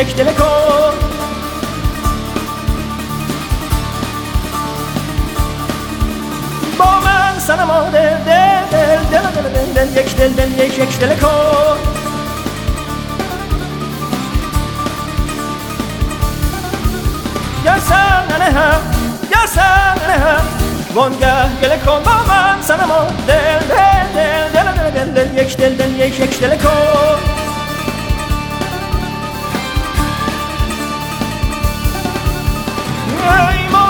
tek teleko Bomen sana mo del del del del del del del yek del del yek yek teleko Yarsan aleha, yarsan aleha Vonga gelekon bomen sana mo del del del del del del yek del del yek yek teleko time.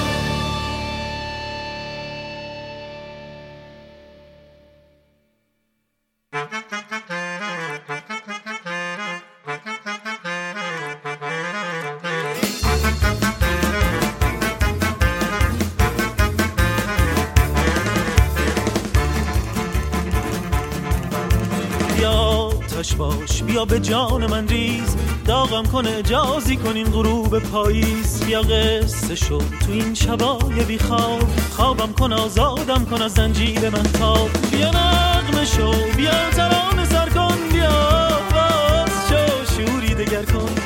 بیا به جان من ریز. داغم کن اجازی کن این غروب پاییز. بیا قصه شد تو این شبای بیخواب خوابم کن آزادم کن از زنجیر من تا بیا نغمه شو بیا ترانه سر کن. بیا باز شو شوری دگر کن.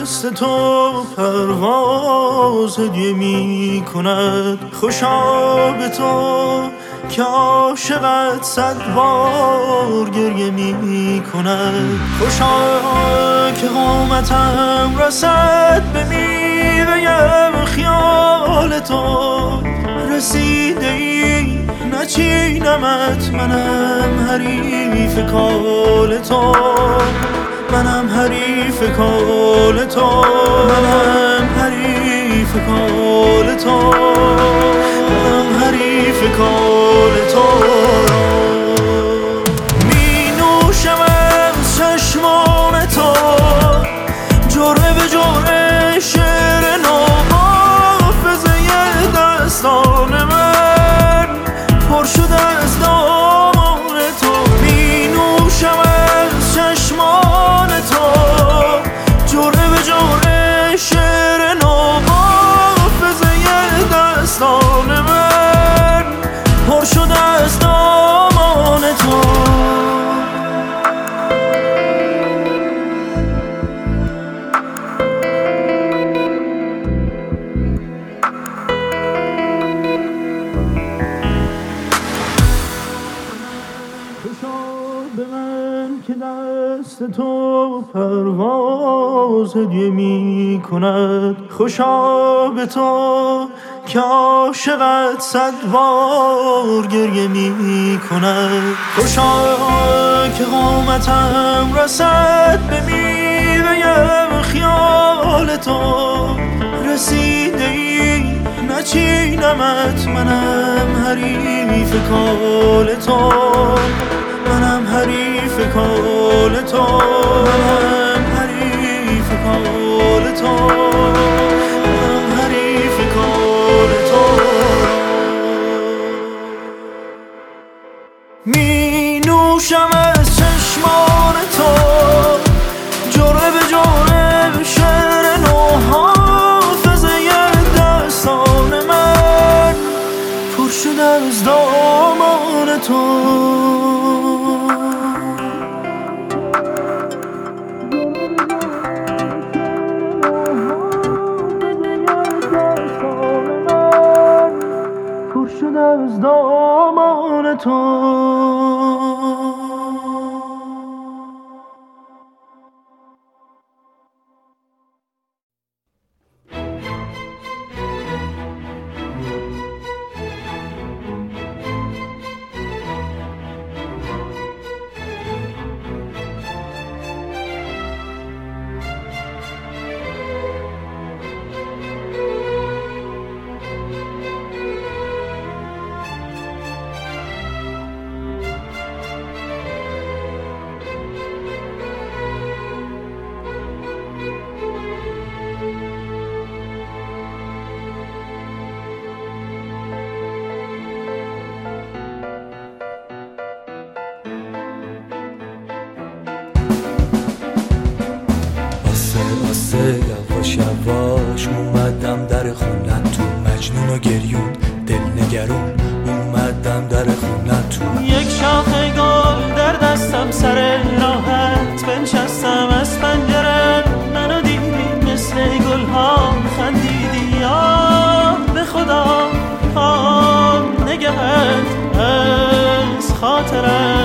دست تو پرواز هدیه می کند. خوشا به تو که عاشقت صد بار گریه می کند. خوشا که قامتم رسد به میوه خیال تو. رسیده ای نچینمت منم حریف کال تو. منم حریف کال تو. منم حریف کال تو. منم حریف کال تو. هدیه می کند خوشا به تو که عاشقت صد بار گریه می کند خوشا که قامتم رسد به میوه خیال تو. رسیده ای نچینمت منم حریف کال تو. منم حریف کال تو منم کار تو حریف کار تو. می نوشم از چشمان داشت اومدم در خونت تو مجنون و گریون دل نگرون اومدم در خونت تو یک شاخ گل در دستم سر راحت بنشستم از پنجره منو دیدی مثل گل ها خندیدی. آه به خدا آه نگهت از خاطرم.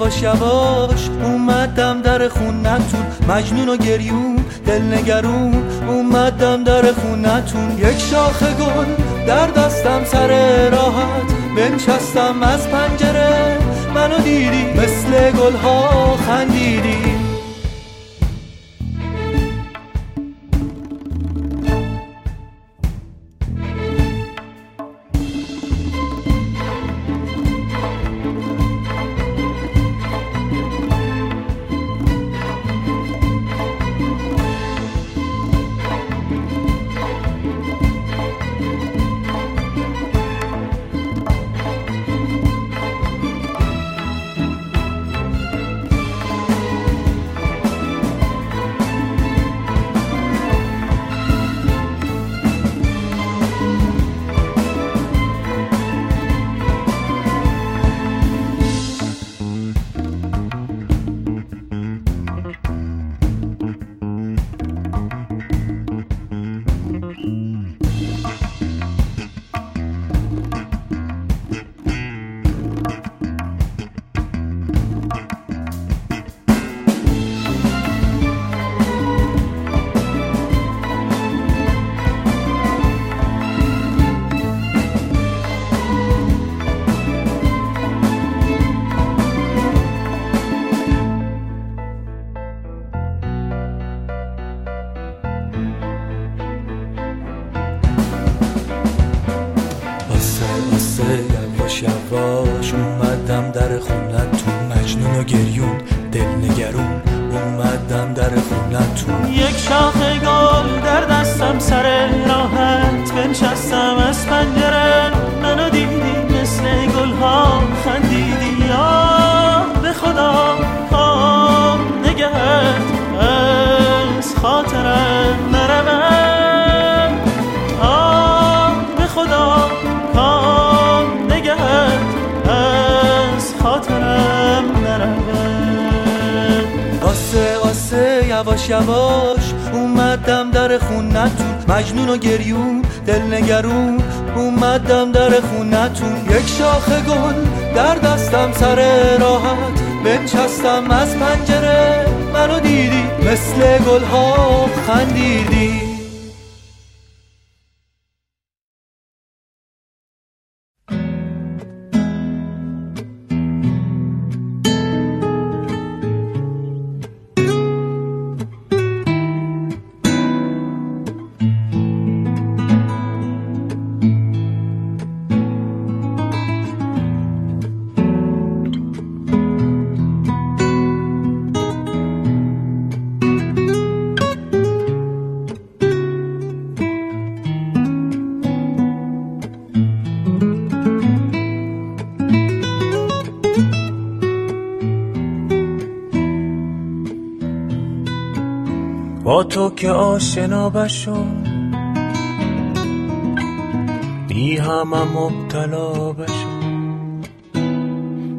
یواش یواش اومدم در خونتون مجنون و گریون دلنگرون. اومدم در خونتون یک شاخ گل در دستم سر راحت. بنشستم از پنجره. منو دیدی مثل گلها خندیدی. یواش یواش اومدم در خونتون. مجنون و گریون دل نگرون. اومدم در خونتون. یک شاخ گل در دستم سر راحت بنشستم. از پنجره منو دیدی مثل گل ها خندیدی یا به خدا ها نگهت. از خاطرم یواش یواش اومدم در خونتون. مجنون و گریون دل نگرون. اومدم در خونتون. یک شاخه گل در دستم سر راحت. بنشستم از پنجره منو دیدی. مثل گل ها خندیدی. تو که آشنا بشم بی همه مبتلا بشم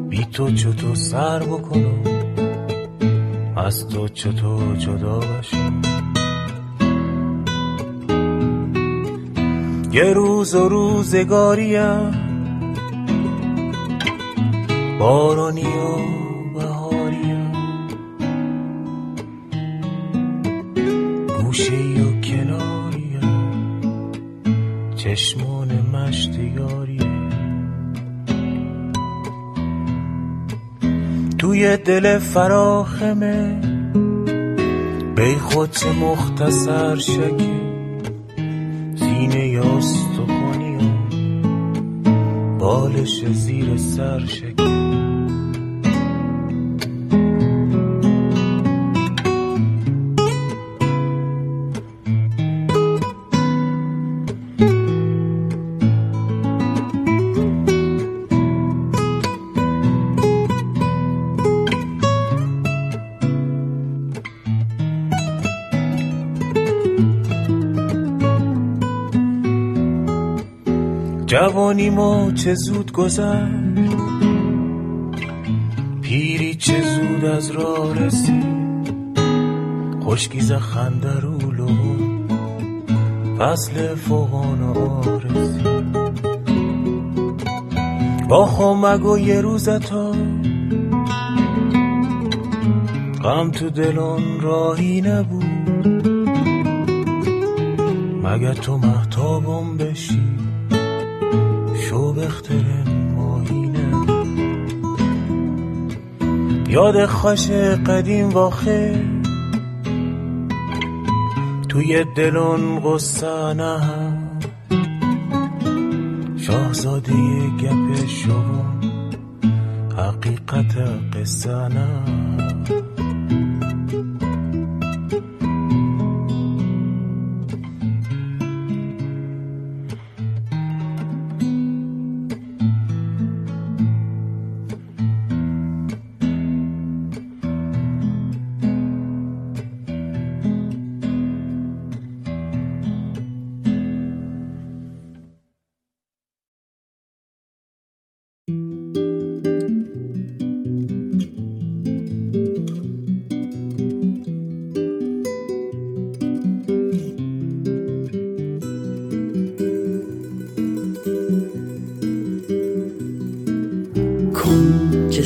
بی تو چطور سر بکنم از تو چطور جدا بشم یه روز و روزگاریم بارانی و گوشه و کناریم چشمان مشت یاریم توی دل فراخمه بی خود مختصر شکه سینه یاست و بالش زیر سر شکه جوانی ما چه زود گذشت پیری چه زود از راه رسید خشکیز خندرولو فصل فوقان آرسی. با خمگ و یه روزتا. غم تو دلان راهی نبود. مگه تو محتابم بشی؟ ماهینه. یاد خوش قدیم واخه. توی دلون قصه نه شاهزاده گپ شما حقیقت قصه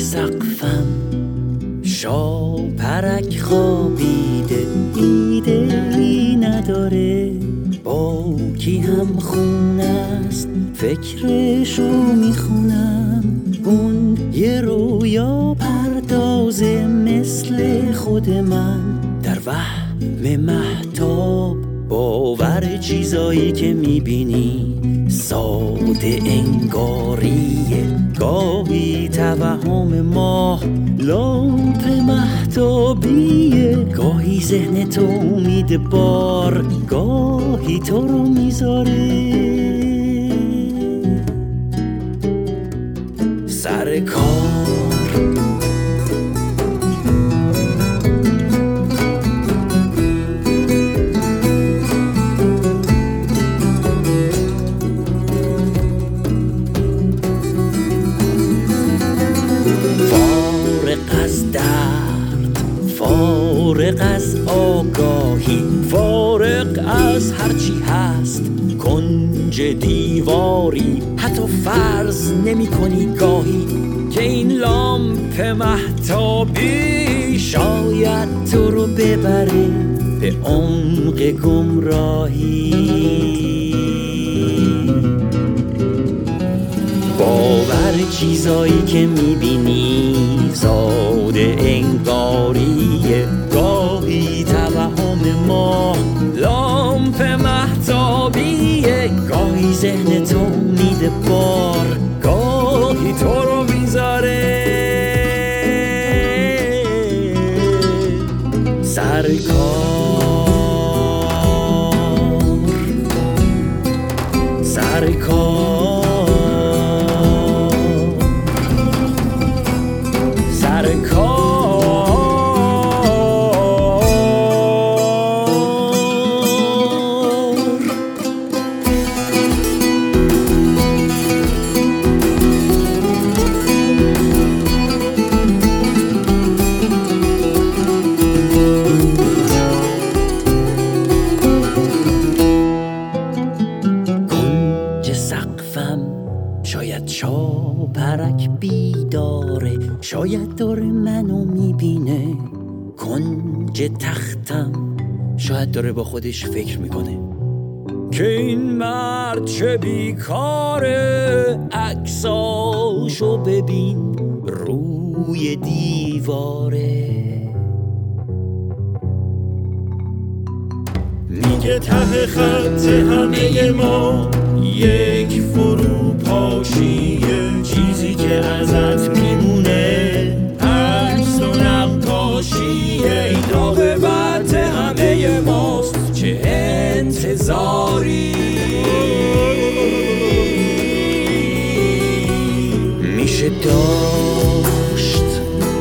سقفم شاپرک خوابیده ای نداره. با کی هم خون است؟ فکرشو می‌خونم. اون یه رویا پردازه مثل خود من. در وهم محتاب باور چیزایی که می‌بینی ساده انگاریه. ذهن تو امید بار گاهی تو رو می‌ذاره. دیواری حتی فرض نمی کنی گاهی که این لامپ محتابی شاید تو رو ببره به عمق گمراهی. باور چیزایی که می‌بینی گاهی ذهن تو میده بار گاهی تو رو می‌ذاره. سر داره با خودش فکر می‌کنه. که این مرد چه بیکاره عکساشو ببین روی دیواره. میگه ته خط همه ما انتظاری میشه داشت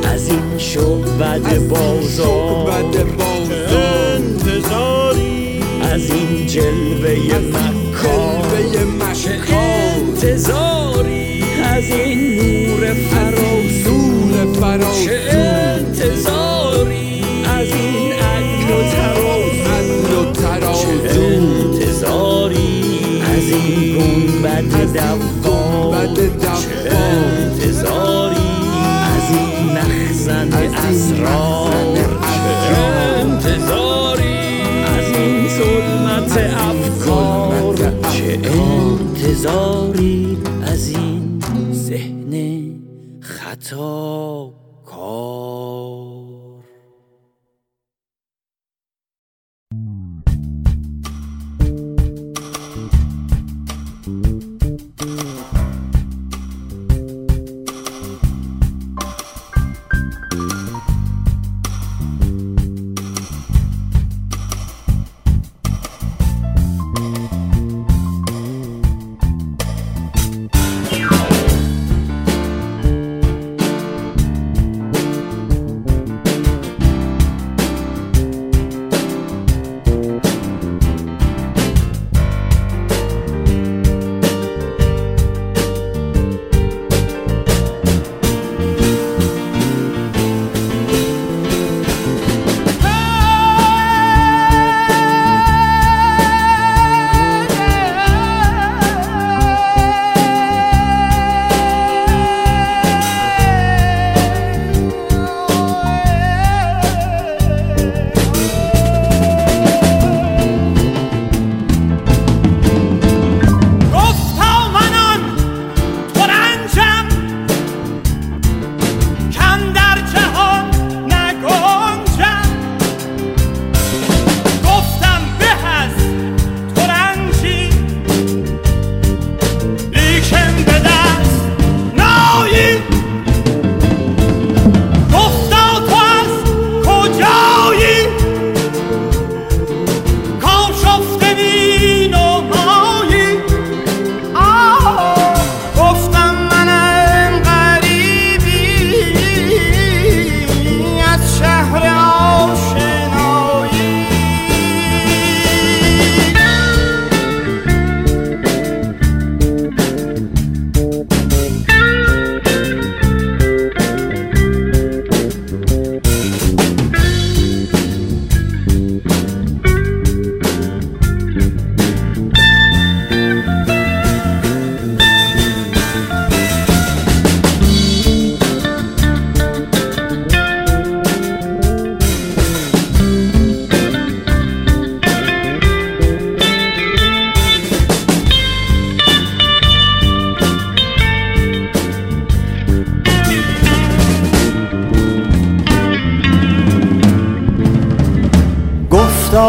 از این شعبد بازار انتظاری. از این جلوه مکار انتظاری. از این نور فراسون چه انتظاری این گنبد دوار چه انتظاری؟ از این مخزن اسرار. چه انتظاری؟ از این ظلمت افکار. چه انتظاری؟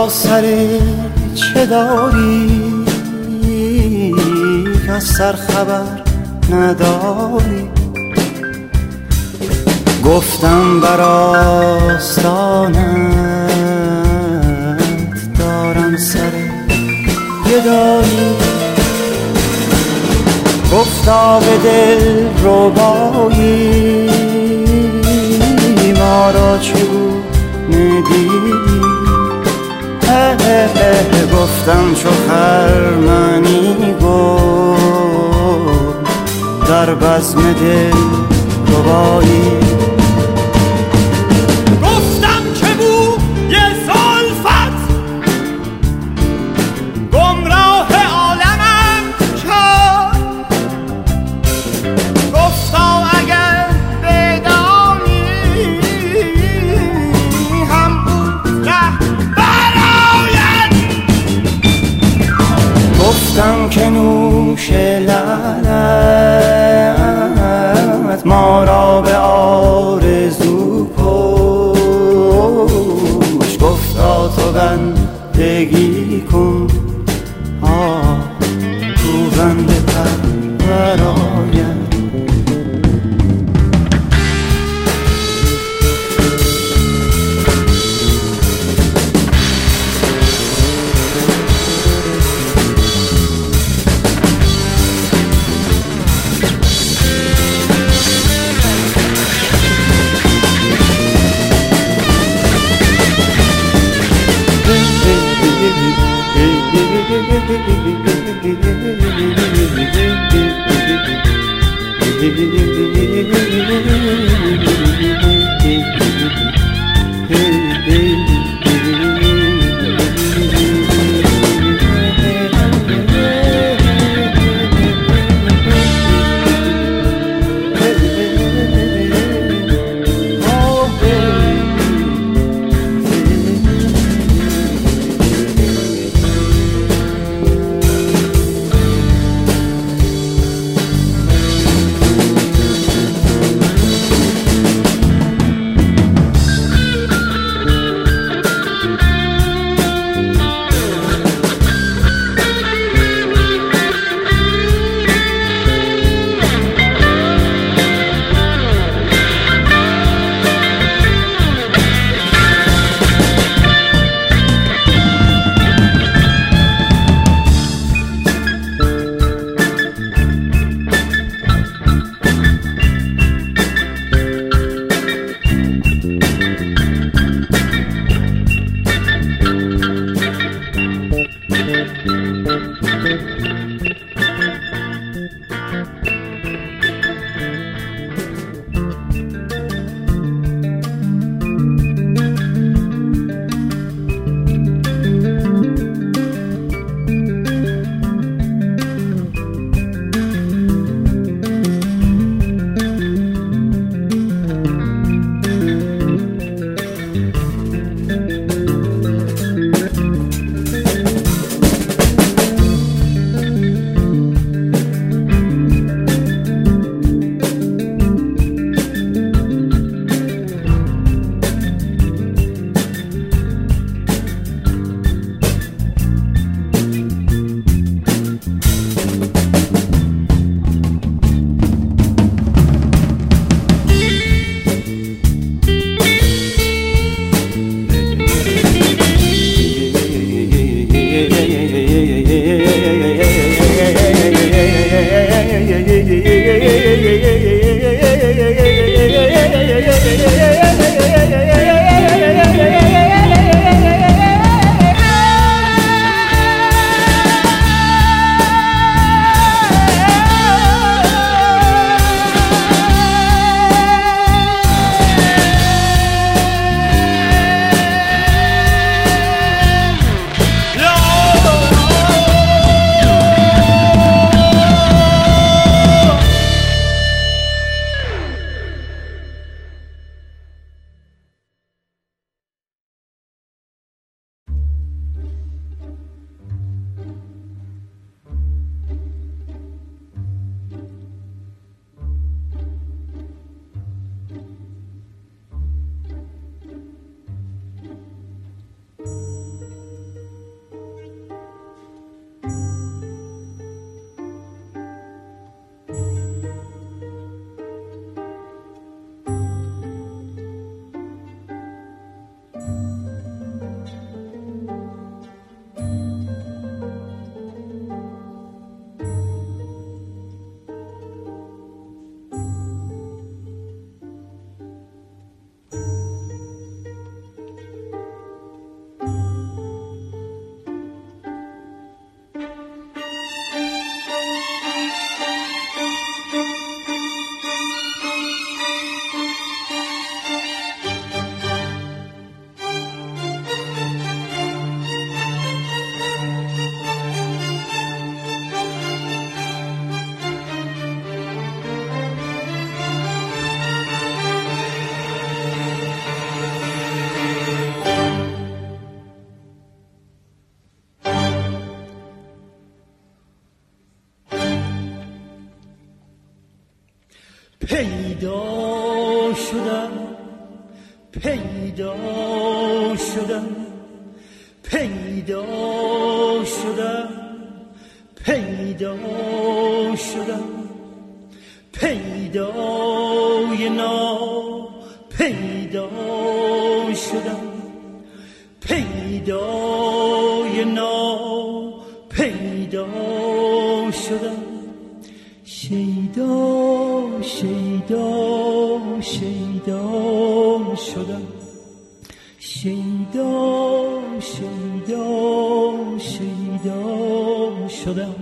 سر چه داری؟ از سر خبر نداری. گفتم بر آستانت دارم سر گدایی گفتا به دل ربایی. ما را چگونه دیدی؟ گفتم چو خرمنی گفت در بزم دل ربایی نا پیدا شدم. شیدا شیدا شیدا شدم. شیدا شیدا شیدا شدم.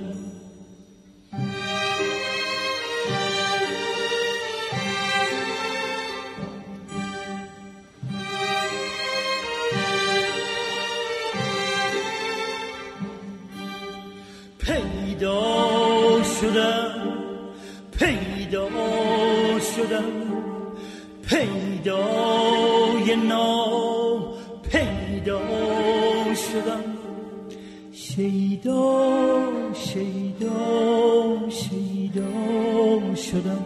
شیدا شیدا شیدا شدم.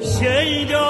写一条。